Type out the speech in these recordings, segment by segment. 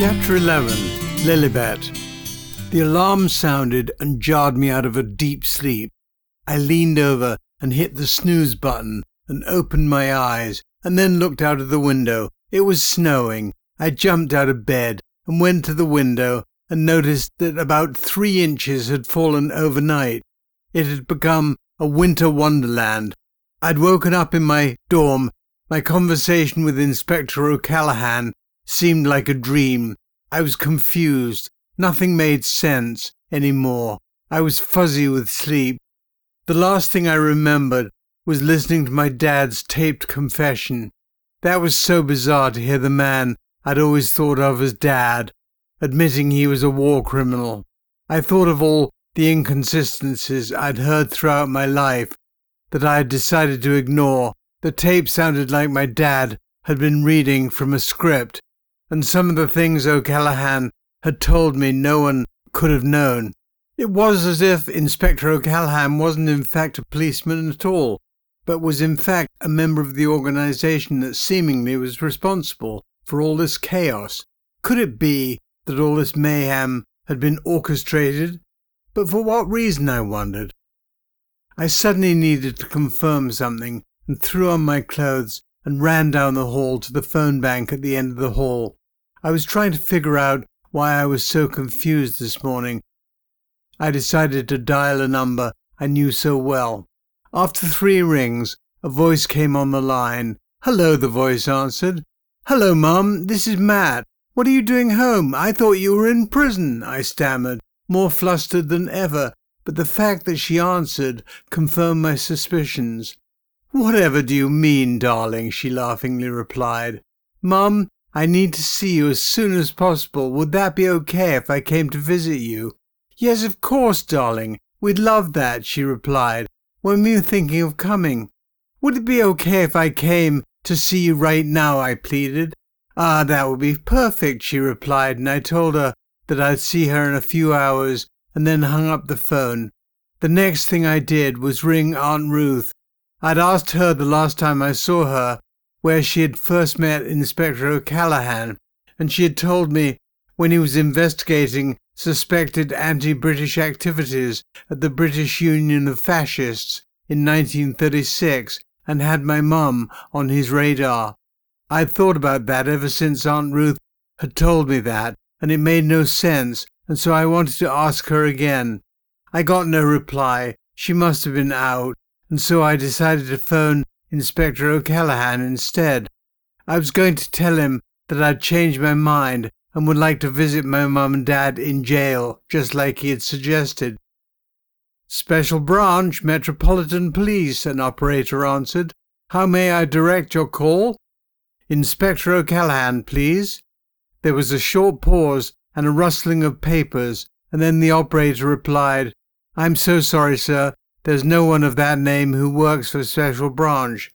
Chapter 11 Lillibet. The alarm sounded and jarred me out of a deep sleep. I leaned over and hit the snooze button and opened my eyes and then looked out of the window. It was snowing. I jumped out of bed and went to the window and noticed that about three inches had fallen overnight. It had become a winter wonderland. I'd woken up in my dorm. My conversation with Inspector O'Callaghan seemed like a dream. I was confused. Nothing made sense anymore. I was fuzzy with sleep. The last thing I remembered was listening to my dad's taped confession. That was so bizarre to hear the man I'd always thought of as dad, admitting he was a war criminal. I thought of all the inconsistencies I'd heard throughout my life that I had decided to ignore. The tape sounded like my dad had been reading from a script and some of the things O'Callaghan had told me no one could have known. It was as if Inspector O'Callaghan wasn't in fact a policeman at all, but was in fact a member of the organization that seemingly was responsible for all this chaos. Could it be that all this mayhem had been orchestrated? But for what reason, I wondered. I suddenly needed to confirm something and threw on my clothes and ran down the hall to the phone bank at the end of the hall. I was trying to figure out why I was so confused this morning. I decided to dial a number I knew so well. After three rings, a voice came on the line. Hello, the voice answered. Hello, Mum. This is Matt. What are you doing home? I thought you were in prison, I stammered, more flustered than ever, but the fact that she answered confirmed my suspicions. Whatever do you mean, darling? she laughingly replied. Mum, I need to see you as soon as possible. Would that be okay if I came to visit you? Yes, of course, darling. We'd love that, she replied. When were you thinking of coming? Would it be okay if I came to see you right now? I pleaded. Ah, that would be perfect, she replied, and I told her that I'd see her in a few hours and then hung up the phone. The next thing I did was ring Aunt Ruth. I'd asked her the last time I saw her where she had first met Inspector O'Callaghan, and she had told me when he was investigating suspected anti British activities at the British Union of Fascists in 1936 and had my mum on his radar. I'd thought about that ever since Aunt Ruth had told me that, and it made no sense, and so I wanted to ask her again. I got no reply. She must have been out, and so I decided to phone Inspector O'Callaghan instead. I was going to tell him that I'd changed my mind and would like to visit my mum and dad in jail, just like he had suggested. Special Branch, Metropolitan Police, an operator answered. How may I direct your call? Inspector O'Callaghan, please. There was a short pause and a rustling of papers, and then the operator replied, I'm so sorry, sir. There's no one of that name who works for Special Branch.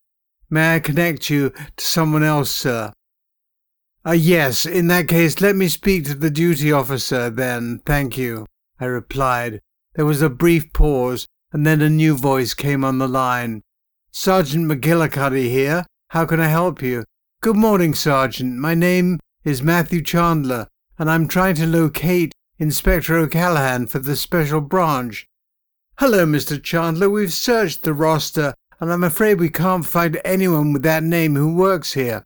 May I connect you to someone else, sir? Uh, yes, in that case, let me speak to the duty officer, then. Thank you, I replied. There was a brief pause, and then a new voice came on the line. Sergeant McGillicuddy here. How can I help you? Good morning, Sergeant. My name is Matthew Chandler, and I'm trying to locate Inspector O'Callaghan for the Special Branch. Hello, Mr. Chandler. We've searched the roster, and I'm afraid we can't find anyone with that name who works here.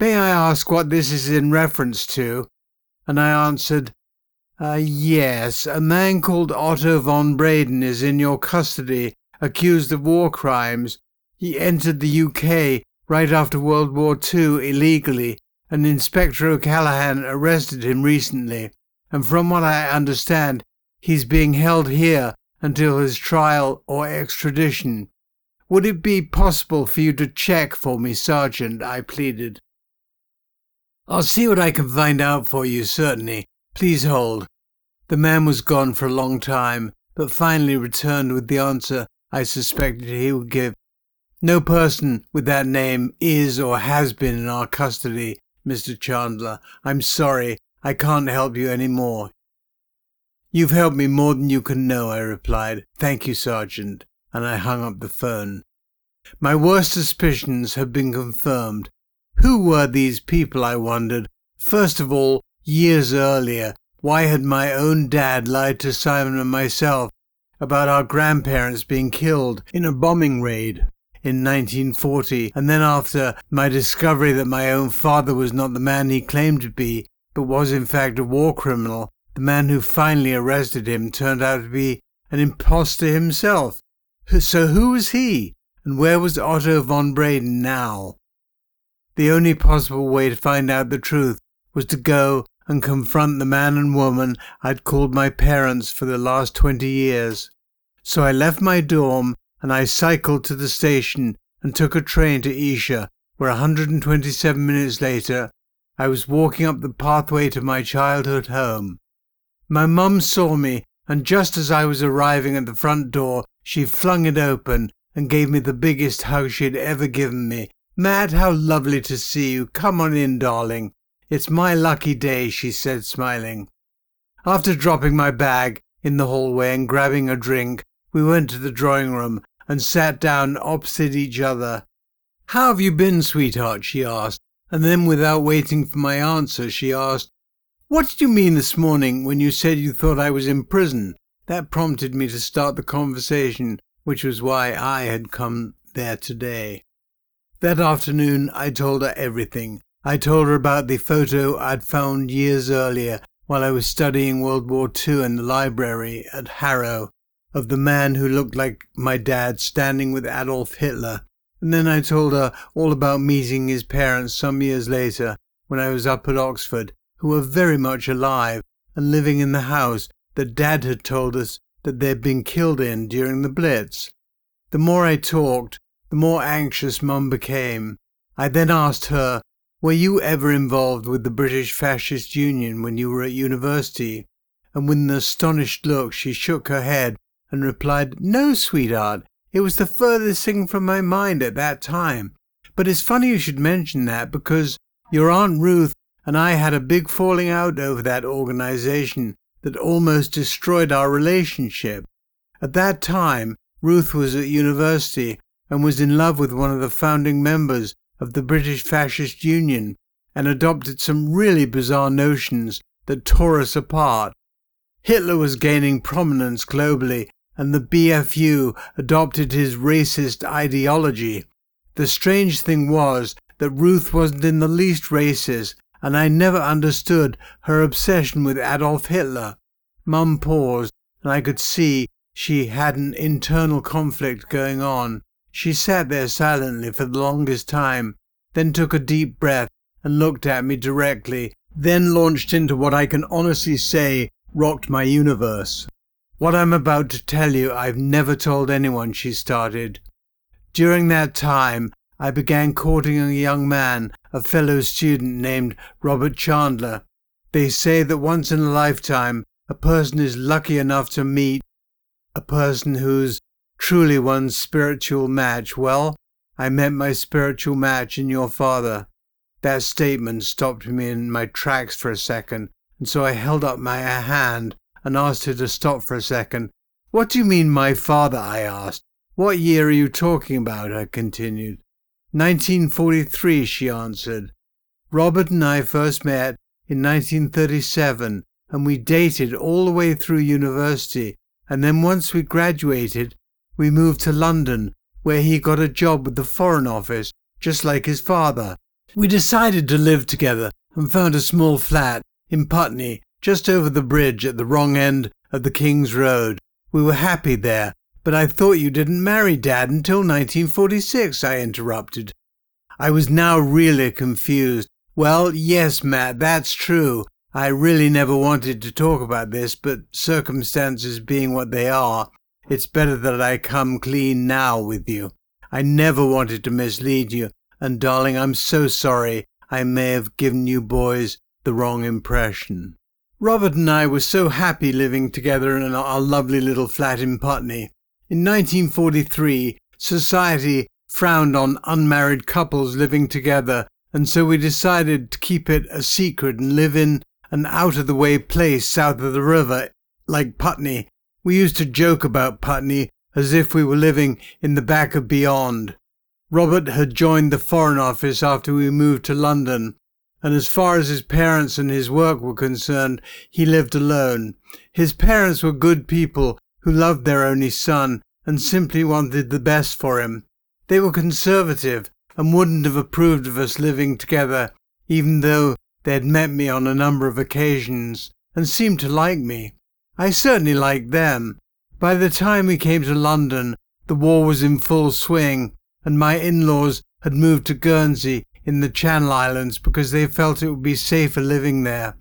May I ask what this is in reference to? And I answered, uh, yes, a man called Otto von Brayden is in your custody, accused of war crimes. He entered the UK right after World War II illegally, and Inspector O'Callaghan arrested him recently. And from what I understand, he's being held here until his trial or extradition. Would it be possible for you to check for me, Sergeant? I pleaded. I'll see what I can find out for you, certainly. Please hold. The man was gone for a long time, but finally returned with the answer I suspected he would give. No person with that name is or has been in our custody, Mr. Chandler. I'm sorry, I can't help you any more. You've helped me more than you can know, I replied. Thank you, Sergeant. And I hung up the phone. My worst suspicions had been confirmed. Who were these people, I wondered? First of all, years earlier, why had my own dad lied to Simon and myself about our grandparents being killed in a bombing raid in 1940, and then after my discovery that my own father was not the man he claimed to be, but was in fact a war criminal, the man who finally arrested him turned out to be an impostor himself. So who was he, and where was Otto von Brayden now? The only possible way to find out the truth was to go and confront the man and woman I'd called my parents for the last twenty years. So I left my dorm and I cycled to the station and took a train to Esher, where 127 minutes later I was walking up the pathway to my childhood home. My mum saw me, and just as I was arriving at the front door, she flung it open and gave me the biggest hug she'd ever given me. Matt, how lovely to see you. Come on in, darling. It's my lucky day, she said, smiling. After dropping my bag in the hallway and grabbing a drink, we went to the drawing room and sat down opposite each other. How have you been, sweetheart? she asked, and then without waiting for my answer, she asked, What did you mean this morning when you said you thought I was in prison? That prompted me to start the conversation, which was why I had come there today. That afternoon I told her everything, I told her about the photo I'd found years earlier while I was studying World War II in the library at Harrow of the man who looked like my dad standing with Adolf Hitler. And then I told her all about meeting his parents some years later when I was up at Oxford, who were very much alive and living in the house that Dad had told us that they'd been killed in during the Blitz. The more I talked, the more anxious Mum became. I then asked her were you ever involved with the British Fascist Union when you were at university? And with an astonished look, she shook her head and replied, No, sweetheart. It was the furthest thing from my mind at that time. But it's funny you should mention that because your Aunt Ruth and I had a big falling out over that organization that almost destroyed our relationship. At that time, Ruth was at university and was in love with one of the founding members of the British Fascist Union and adopted some really bizarre notions that tore us apart. Hitler was gaining prominence globally, and the BFU adopted his racist ideology. The strange thing was that Ruth wasn't in the least racist, and I never understood her obsession with Adolf Hitler. Mum paused, and I could see she had an internal conflict going on. She sat there silently for the longest time, then took a deep breath and looked at me directly, then launched into what I can honestly say rocked my universe. What I'm about to tell you I've never told anyone, she started. During that time, I began courting a young man, a fellow student named Robert Chandler. They say that once in a lifetime, a person is lucky enough to meet a person who's truly one's spiritual match. Well, I met my spiritual match in your father. That statement stopped me in my tracks for a second, and so I held up my hand and asked her to stop for a second. What do you mean, my father? I asked. What year are you talking about? I continued. 1943, she answered. Robert and I first met in 1937, and we dated all the way through university, and then once we graduated, we moved to London, where he got a job with the Foreign Office, just like his father. We decided to live together and found a small flat in Putney, just over the bridge at the wrong end of the King's Road. We were happy there, but I thought you didn't marry Dad until 1946, I interrupted. I was now really confused. Well, yes, Matt, that's true. I really never wanted to talk about this, but circumstances being what they are, it's better that I come clean now with you. I never wanted to mislead you, and darling, I'm so sorry I may have given you boys the wrong impression. Robert and I were so happy living together in our lovely little flat in Putney. In 1943, society frowned on unmarried couples living together, and so we decided to keep it a secret and live in an out of the way place south of the river, like Putney. We used to joke about Putney as if we were living in the back of beyond. Robert had joined the Foreign Office after we moved to London, and as far as his parents and his work were concerned, he lived alone. His parents were good people who loved their only son and simply wanted the best for him. They were conservative and wouldn't have approved of us living together, even though they had met me on a number of occasions and seemed to like me. I certainly liked them. By the time we came to London, the war was in full swing, and my in laws had moved to Guernsey in the Channel Islands because they felt it would be safer living there.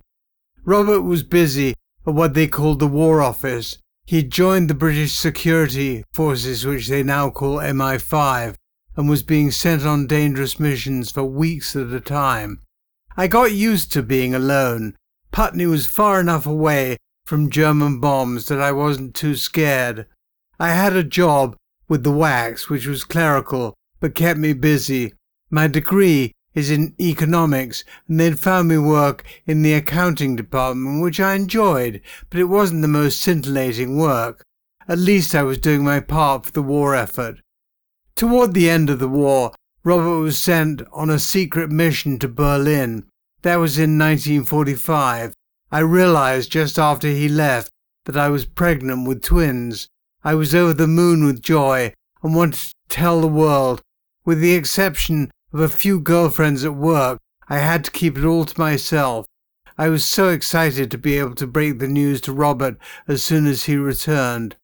Robert was busy at what they called the War Office. He joined the British security forces, which they now call MI5, and was being sent on dangerous missions for weeks at a time. I got used to being alone. Putney was far enough away from German bombs that I wasn't too scared. I had a job with the wax, which was clerical, but kept me busy. My degree is in economics, and they'd found me work in the accounting department, which I enjoyed, but it wasn't the most scintillating work. At least I was doing my part for the war effort. Toward the end of the war, Robert was sent on a secret mission to Berlin. That was in 1945. I realized just after he left that I was pregnant with twins. I was over the moon with joy and wanted to tell the world. With the exception of a few girlfriends at work, I had to keep it all to myself. I was so excited to be able to break the news to Robert as soon as he returned.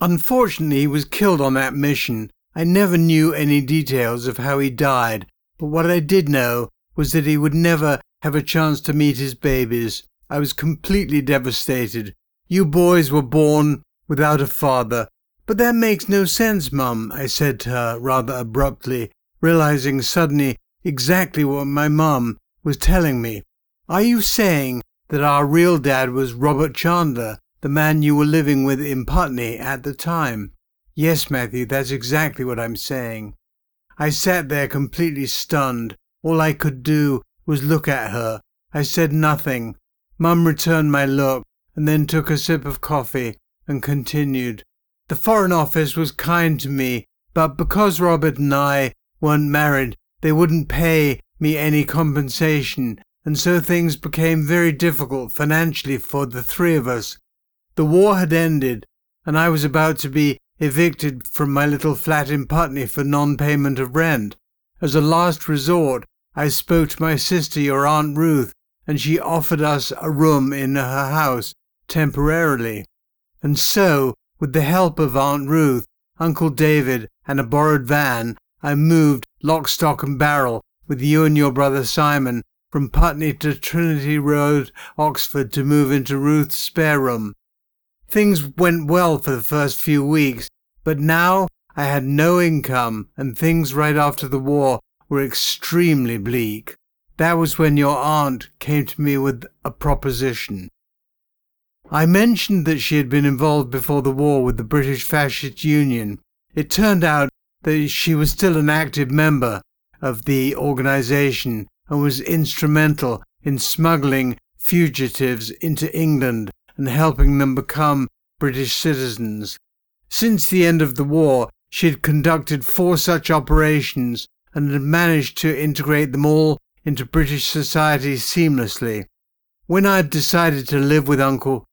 Unfortunately, he was killed on that mission, I never knew any details of how he died, but what I did know was that he would never have a chance to meet his babies. I was completely devastated. You boys were born without a father. But that makes no sense, Mum, I said to her rather abruptly, realizing suddenly exactly what my mum was telling me. Are you saying that our real dad was Robert Chandler, the man you were living with in Putney at the time? Yes, Matthew, that's exactly what I'm saying. I sat there completely stunned. All I could do was look at her. I said nothing. Mum returned my look and then took a sip of coffee and continued. The Foreign Office was kind to me, but because Robert and I weren't married, they wouldn't pay me any compensation, and so things became very difficult financially for the three of us. The war had ended, and I was about to be evicted from my little flat in Putney for non-payment of rent. As a last resort, I spoke to my sister, your Aunt Ruth, and she offered us a room in her house temporarily. And so, with the help of Aunt Ruth, Uncle David, and a borrowed van, I moved lock, stock, and barrel with you and your brother Simon from Putney to Trinity Road, Oxford, to move into Ruth's spare room. Things went well for the first few weeks, but now I had no income and things right after the war were extremely bleak. That was when your aunt came to me with a proposition. I mentioned that she had been involved before the war with the British Fascist Union. It turned out that she was still an active member of the organization and was instrumental in smuggling fugitives into England and helping them become British citizens. Since the end of the war, she had conducted four such operations and had managed to integrate them all into British society seamlessly. When I had decided to live with Uncle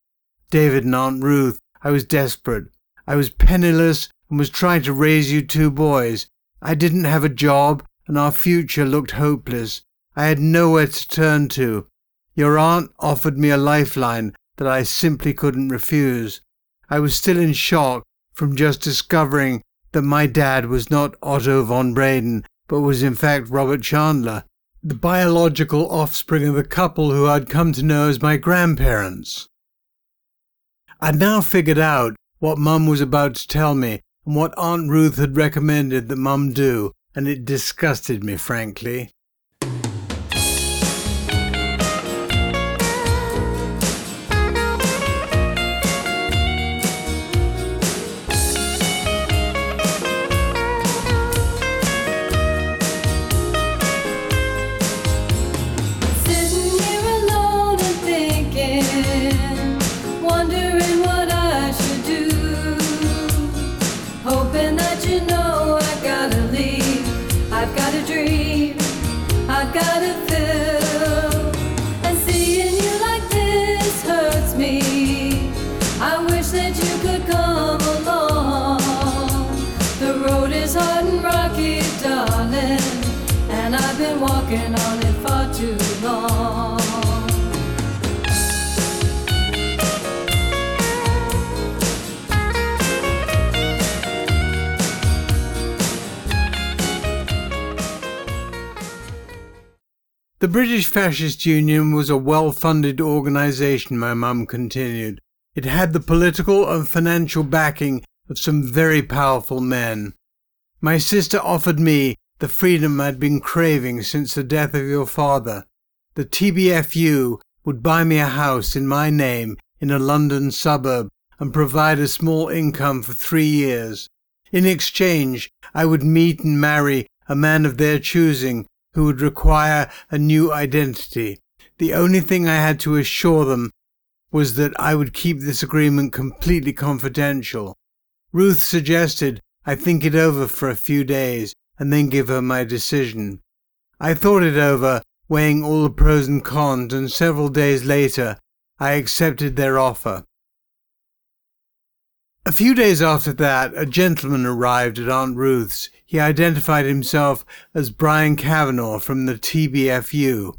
David and Aunt Ruth, I was desperate. I was penniless and was trying to raise you two boys. I didn't have a job and our future looked hopeless. I had nowhere to turn to. Your aunt offered me a lifeline that I simply couldn't refuse. I was still in shock from just discovering that my dad was not Otto von Breden, but was in fact Robert Chandler, the biological offspring of the couple who I'd come to know as my grandparents. I'd now figured out what Mum was about to tell me and what Aunt Ruth had recommended that Mum do, and it disgusted me, frankly. The British Fascist Union was a well funded organisation, my mum continued. It had the political and financial backing of some very powerful men. My sister offered me the freedom I'd been craving since the death of your father. The TBFU would buy me a house in my name in a London suburb and provide a small income for three years. In exchange, I would meet and marry a man of their choosing who would require a new identity. The only thing I had to assure them was that I would keep this agreement completely confidential. Ruth suggested I think it over for a few days and then give her my decision. I thought it over, weighing all the pros and cons, and several days later I accepted their offer. A few days after that, a gentleman arrived at Aunt Ruth's. He identified himself as Brian Kavanagh from the TBFU.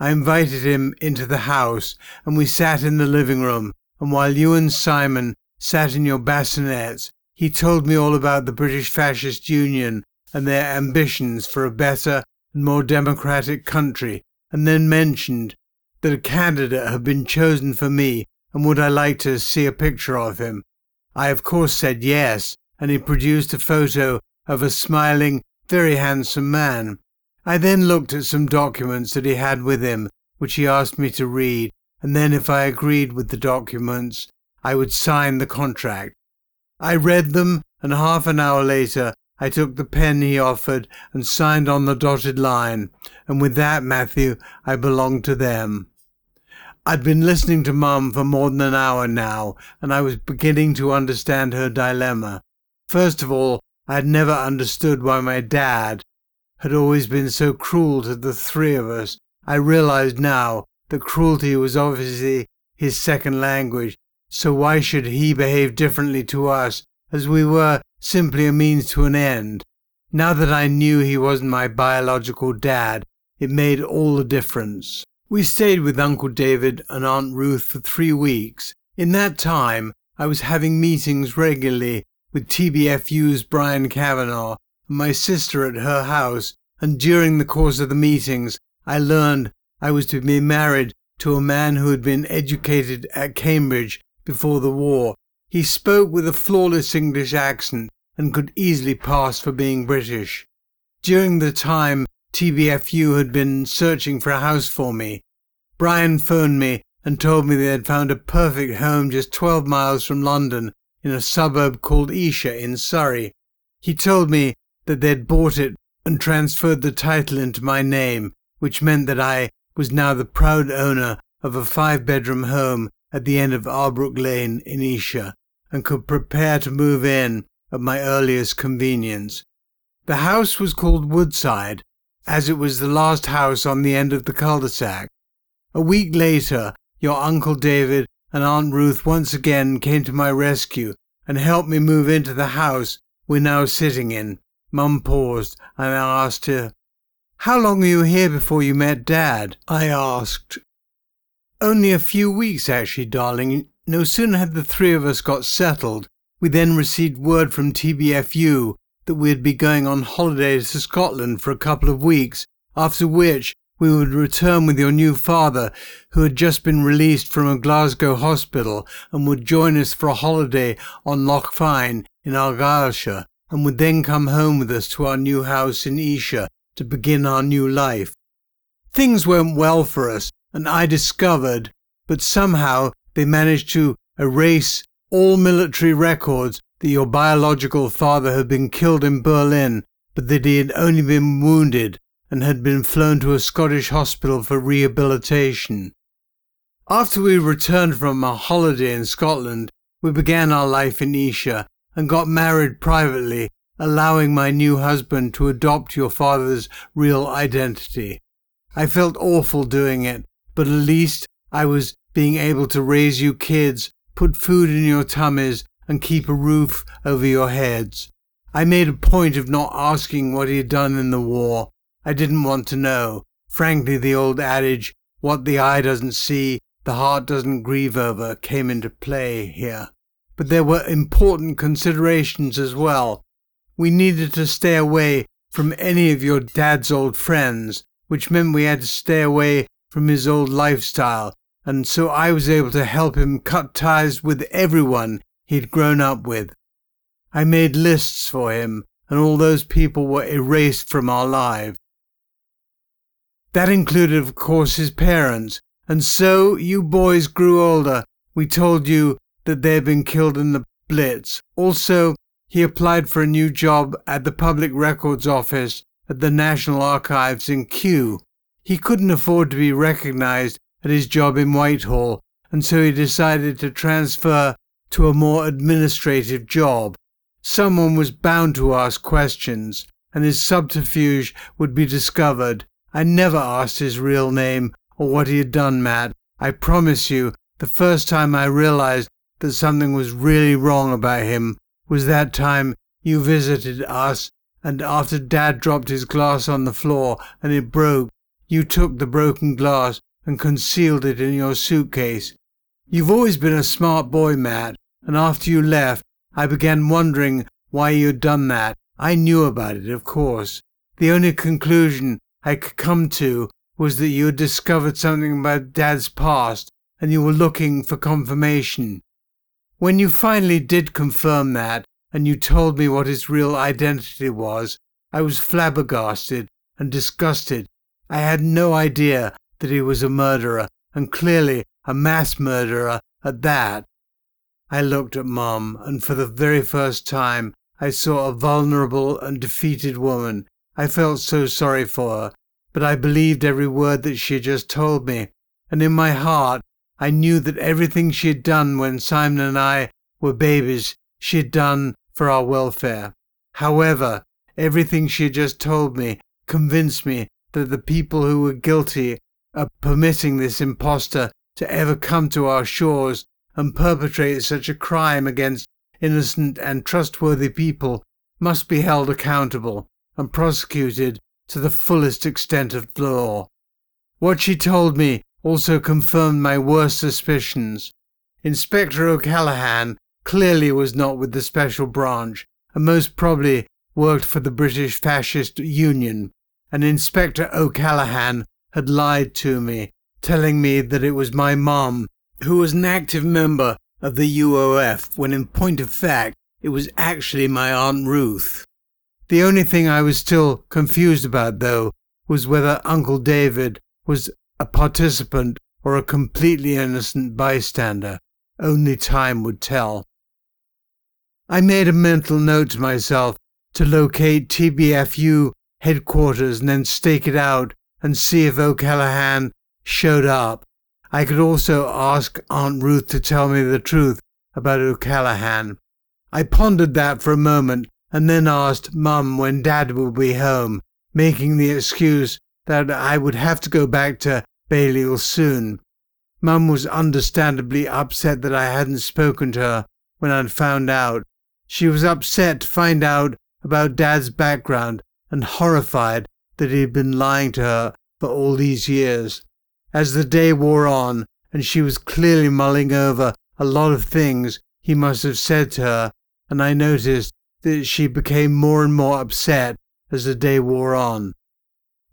I invited him into the house, and we sat in the living room. And while you and Simon sat in your bassinets, he told me all about the British Fascist Union and their ambitions for a better and more democratic country, and then mentioned that a candidate had been chosen for me and would I like to see a picture of him. I of course said yes, and he produced a photo of a smiling, very handsome man. I then looked at some documents that he had with him, which he asked me to read, and then if I agreed with the documents, I would sign the contract. I read them, and half an hour later I took the pen he offered and signed on the dotted line, and with that, Matthew, I belonged to them. I'd been listening to Mum for more than an hour now, and I was beginning to understand her dilemma. First of all, I had never understood why my dad had always been so cruel to the three of us. I realized now that cruelty was obviously his second language, so why should he behave differently to us, as we were simply a means to an end. Now that I knew he wasn't my biological dad, it made all the difference. We stayed with Uncle David and Aunt Ruth for three weeks. In that time, I was having meetings regularly with TBFU's Brian Kavanagh and my sister at her house, and during the course of the meetings, I learned I was to be married to a man who had been educated at Cambridge before the war. He spoke with a flawless English accent and could easily pass for being British. During the time TBFU had been searching for a house for me, Brian phoned me and told me they had found a perfect home just 12 miles from London in a suburb called Esher in Surrey. He told me that they'd bought it and transferred the title into my name, which meant that I was now the proud owner of a five bedroom home at the end of Albrook Lane in Esher and could prepare to move in at my earliest convenience. The house was called Woodside, as it was the last house on the end of the cul-de-sac. A week later, your Uncle David and Aunt Ruth once again came to my rescue and helped me move into the house we're now sitting in. Mum paused, and I asked her, How long were you here before you met Dad? I asked. Only a few weeks, actually, darling. No sooner had the three of us got settled we then received word from TBFU that we'd be going on holiday to Scotland for a couple of weeks, after which we would return with your new father, who had just been released from a Glasgow hospital and would join us for a holiday on Loch Fyne in Argyllshire, and would then come home with us to our new house in Esher to begin our new life. Things went well for us, and I discovered, but somehow they managed to erase all military records that your biological father had been killed in Berlin, but that he had only been wounded and had been flown to a Scottish hospital for rehabilitation. After we returned from our holiday in Scotland, we began our life in Esher and got married privately, allowing my new husband to adopt your father's real identity. I felt awful doing it, but at least I was being able to raise you kids put food in your tummies, and keep a roof over your heads. I made a point of not asking what he had done in the war. I didn't want to know. Frankly, the old adage, what the eye doesn't see, the heart doesn't grieve over, came into play here. But there were important considerations as well. We needed to stay away from any of your dad's old friends, which meant we had to stay away from his old lifestyle, and so I was able to help him cut ties with everyone he'd grown up with. I made lists for him, and all those people were erased from our lives. That included, of course, his parents, and so you boys grew older. We told you that they had been killed in the Blitz. Also, he applied for a new job at the Public Records Office at the National Archives in Kew. He couldn't afford to be recognized at his job in Whitehall, and so he decided to transfer to a more administrative job. Someone was bound to ask questions, and his subterfuge would be discovered. I never asked his real name or what he had done, Matt. I promise you, the first time I realized that something was really wrong about him was that time you visited us, and after Dad dropped his glass on the floor and it broke, you took the broken glass and concealed it in your suitcase. You've always been a smart boy, Matt, and after you left, I began wondering why you had done that. I knew about it, of course. The only conclusion I could come to was that you had discovered something about Dad's past and you were looking for confirmation. When you finally did confirm that, and you told me what his real identity was, I was flabbergasted and disgusted. I had no idea that he was a murderer, and clearly a mass murderer at that. I looked at Mum, and for the very first time I saw a vulnerable and defeated woman. I felt so sorry for her, but I believed every word that she had just told me, and in my heart I knew that everything she had done when Simon and I were babies, she had done for our welfare. However, everything she had just told me convinced me that the people who were guilty of permitting this impostor to ever come to our shores and perpetrate such a crime against innocent and trustworthy people must be held accountable and prosecuted to the fullest extent of the law. What she told me also confirmed my worst suspicions. Inspector O'Callaghan clearly was not with the Special Branch, and most probably worked for the British Fascist Union. And Inspector O'Callaghan had lied to me, telling me that it was my mum who was an active member of the UOF, when in point of fact it was actually my Aunt Ruth. The only thing I was still confused about, though, was whether Uncle David was a participant or a completely innocent bystander. Only time would tell. I made a mental note to myself to locate TBFU headquarters and then stake it out and see if O'Callaghan showed up. I could also ask Aunt Ruth to tell me the truth about O'Callaghan. I pondered that for a moment and then asked Mum when Dad would be home, making the excuse that I would have to go back to Balliol soon. Mum was understandably upset that I hadn't spoken to her when I'd found out. She was upset to find out about Dad's background and horrified that he had been lying to her for all these years. As the day wore on, and she was clearly mulling over a lot of things he must have said to her, and I noticed that she became more and more upset as the day wore on.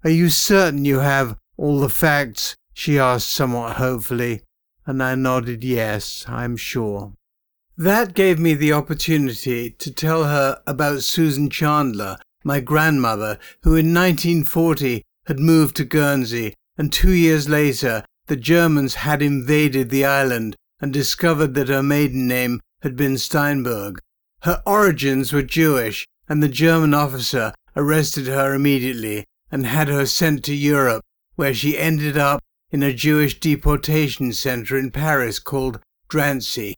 Are you certain you have all the facts? she asked somewhat hopefully, and I nodded yes, I'm sure. That gave me the opportunity to tell her about Susan Chandler, my grandmother, who in 1940 had moved to Guernsey, and two years later the Germans had invaded the island and discovered that her maiden name had been Steinberg. Her origins were Jewish, and the German officer arrested her immediately and had her sent to Europe, where she ended up in a Jewish deportation center in Paris called Drancy.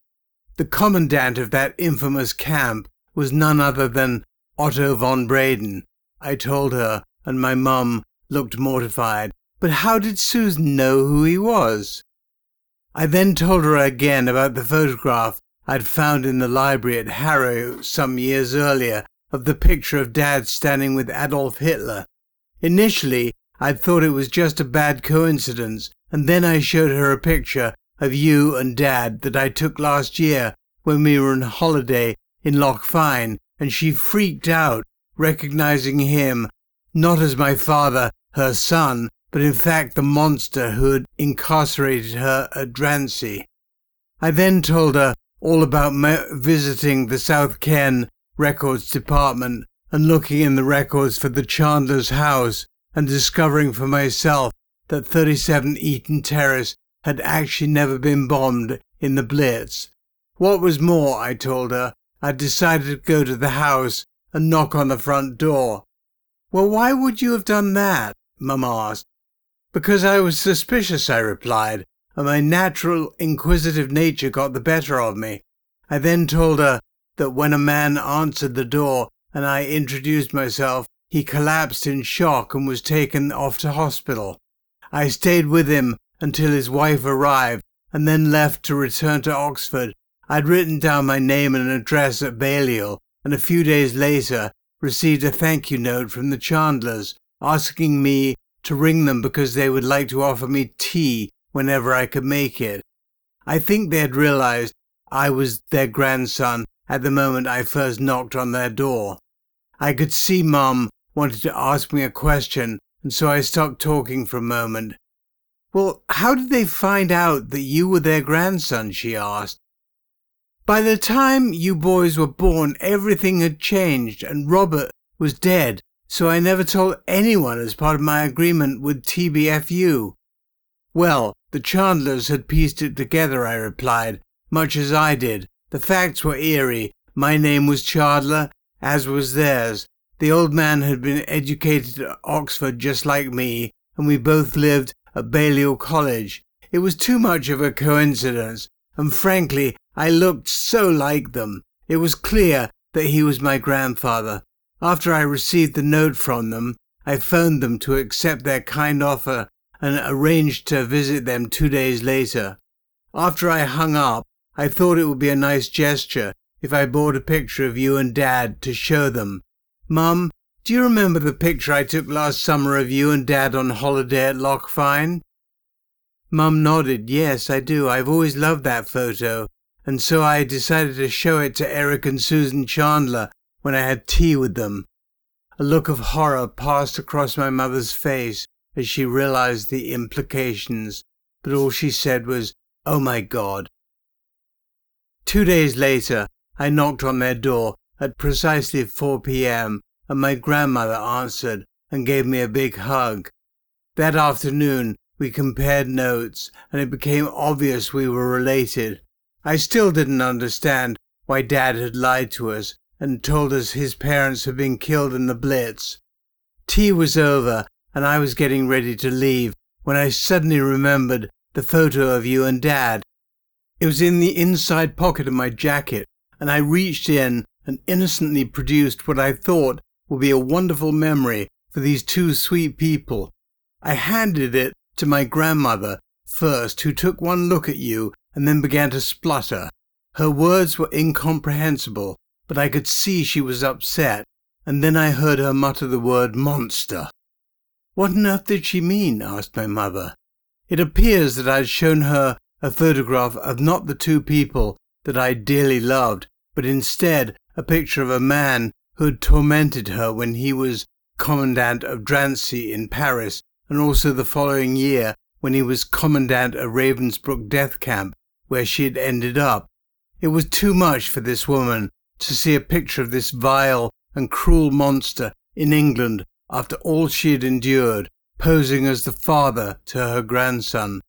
The commandant of that infamous camp was none other than Otto von Breden. I told her, and my mum looked mortified. But how did Susan know who he was? I then told her again about the photograph I'd found in the library at Harrow some years earlier of the picture of Dad standing with Adolf Hitler. Initially, I'd thought it was just a bad coincidence, and then I showed her a picture of you and Dad that I took last year when we were on holiday in Loch Fyne, and she freaked out, recognizing him not as my father, her son, but in fact the monster who had incarcerated her at Drancy. I then told her all about visiting the South Ken Records Department and looking in the records for the Chandler's house and discovering for myself that 37 Eaton Terrace had actually never been bombed in the Blitz. What was more, I told her, I decided to go to the house and knock on the front door. Well, why would you have done that? Mum asked. Because I was suspicious, I replied, and my natural inquisitive nature got the better of me. I then told her that when a man answered the door and I introduced myself, he collapsed in shock and was taken off to hospital. I stayed with him until his wife arrived and then left to return to Oxford. I'd written down my name and address at Balliol and a few days later received a thank you note from the Chandlers asking me to ring them because they would like to offer me tea whenever I could make it. I think they had realized I was their grandson at the moment I first knocked on their door. I could see Mum wanted to ask me a question, and so I stopped talking for a moment. Well, how did they find out that you were their grandson? she asked. By the time you boys were born, everything had changed, and Robert was dead, so I never told anyone as part of my agreement with TBFU. Well, the Chandlers had pieced it together, I replied, much as I did. The facts were eerie. My name was Chandler, as was theirs. The old man had been educated at Oxford just like me, and we both lived at Balliol College. It was too much of a coincidence, and frankly, I looked so like them. It was clear that he was my grandfather. After I received the note from them, I phoned them to accept their kind offer and arranged to visit them two days later. After I hung up, I thought it would be a nice gesture if I bought a picture of you and Dad to show them. Mum, do you remember the picture I took last summer of you and Dad on holiday at Loch Fyne? Mum nodded. Yes, I do. I've always loved that photo. And so I decided to show it to Eric and Susan Chandler when I had tea with them. A look of horror passed across my mother's face as she realized the implications, but all she said was, Oh my God. Two days later, I knocked on their door at precisely 4 p.m., and my grandmother answered and gave me a big hug. That afternoon, we compared notes, and it became obvious we were related. I still didn't understand why Dad had lied to us and told us his parents had been killed in the Blitz. Tea was over, and I was getting ready to leave when I suddenly remembered the photo of you and Dad. It was in the inside pocket of my jacket, and I reached in and innocently produced what I thought would be a wonderful memory for these two sweet people. I handed it to my grandmother first, who took one look at you and then began to splutter. Her words were incomprehensible, but I could see she was upset, and then I heard her mutter the word monster. What on earth did she mean? asked my mother. It appears that I had shown her a photograph of not the two people that I dearly loved, but instead a picture of a man who had tormented her when he was commandant of Drancy in Paris, and also the following year when he was commandant of Ravensbrück death camp, where she had ended up. It was too much for this woman to see a picture of this vile and cruel monster in England after all she had endured, posing as the father to her grandson.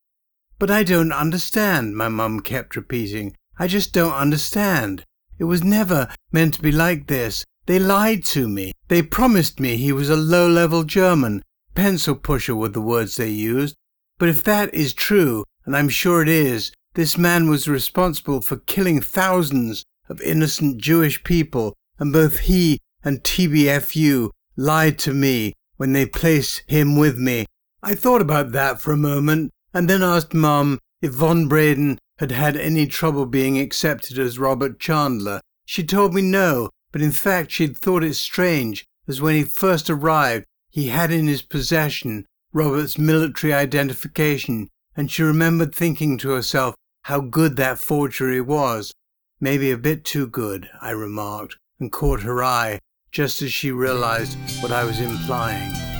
But I don't understand, my mum kept repeating. I just don't understand. It was never meant to be like this. They lied to me. They promised me he was a low level German. Pencil pusher were the words they used. But if that is true, and I'm sure it is, this man was responsible for killing thousands of innocent Jewish people, and both he and TBFU lied to me when they placed him with me. I thought about that for a moment, and then asked Mum if Von Braden had had any trouble being accepted as Robert Chandler. She told me no, but in fact she'd thought it strange, as when he first arrived he had in his possession Robert's military identification, and she remembered thinking to herself how good that forgery was. Maybe a bit too good, I remarked, and caught her eye just as she realized what I was implying.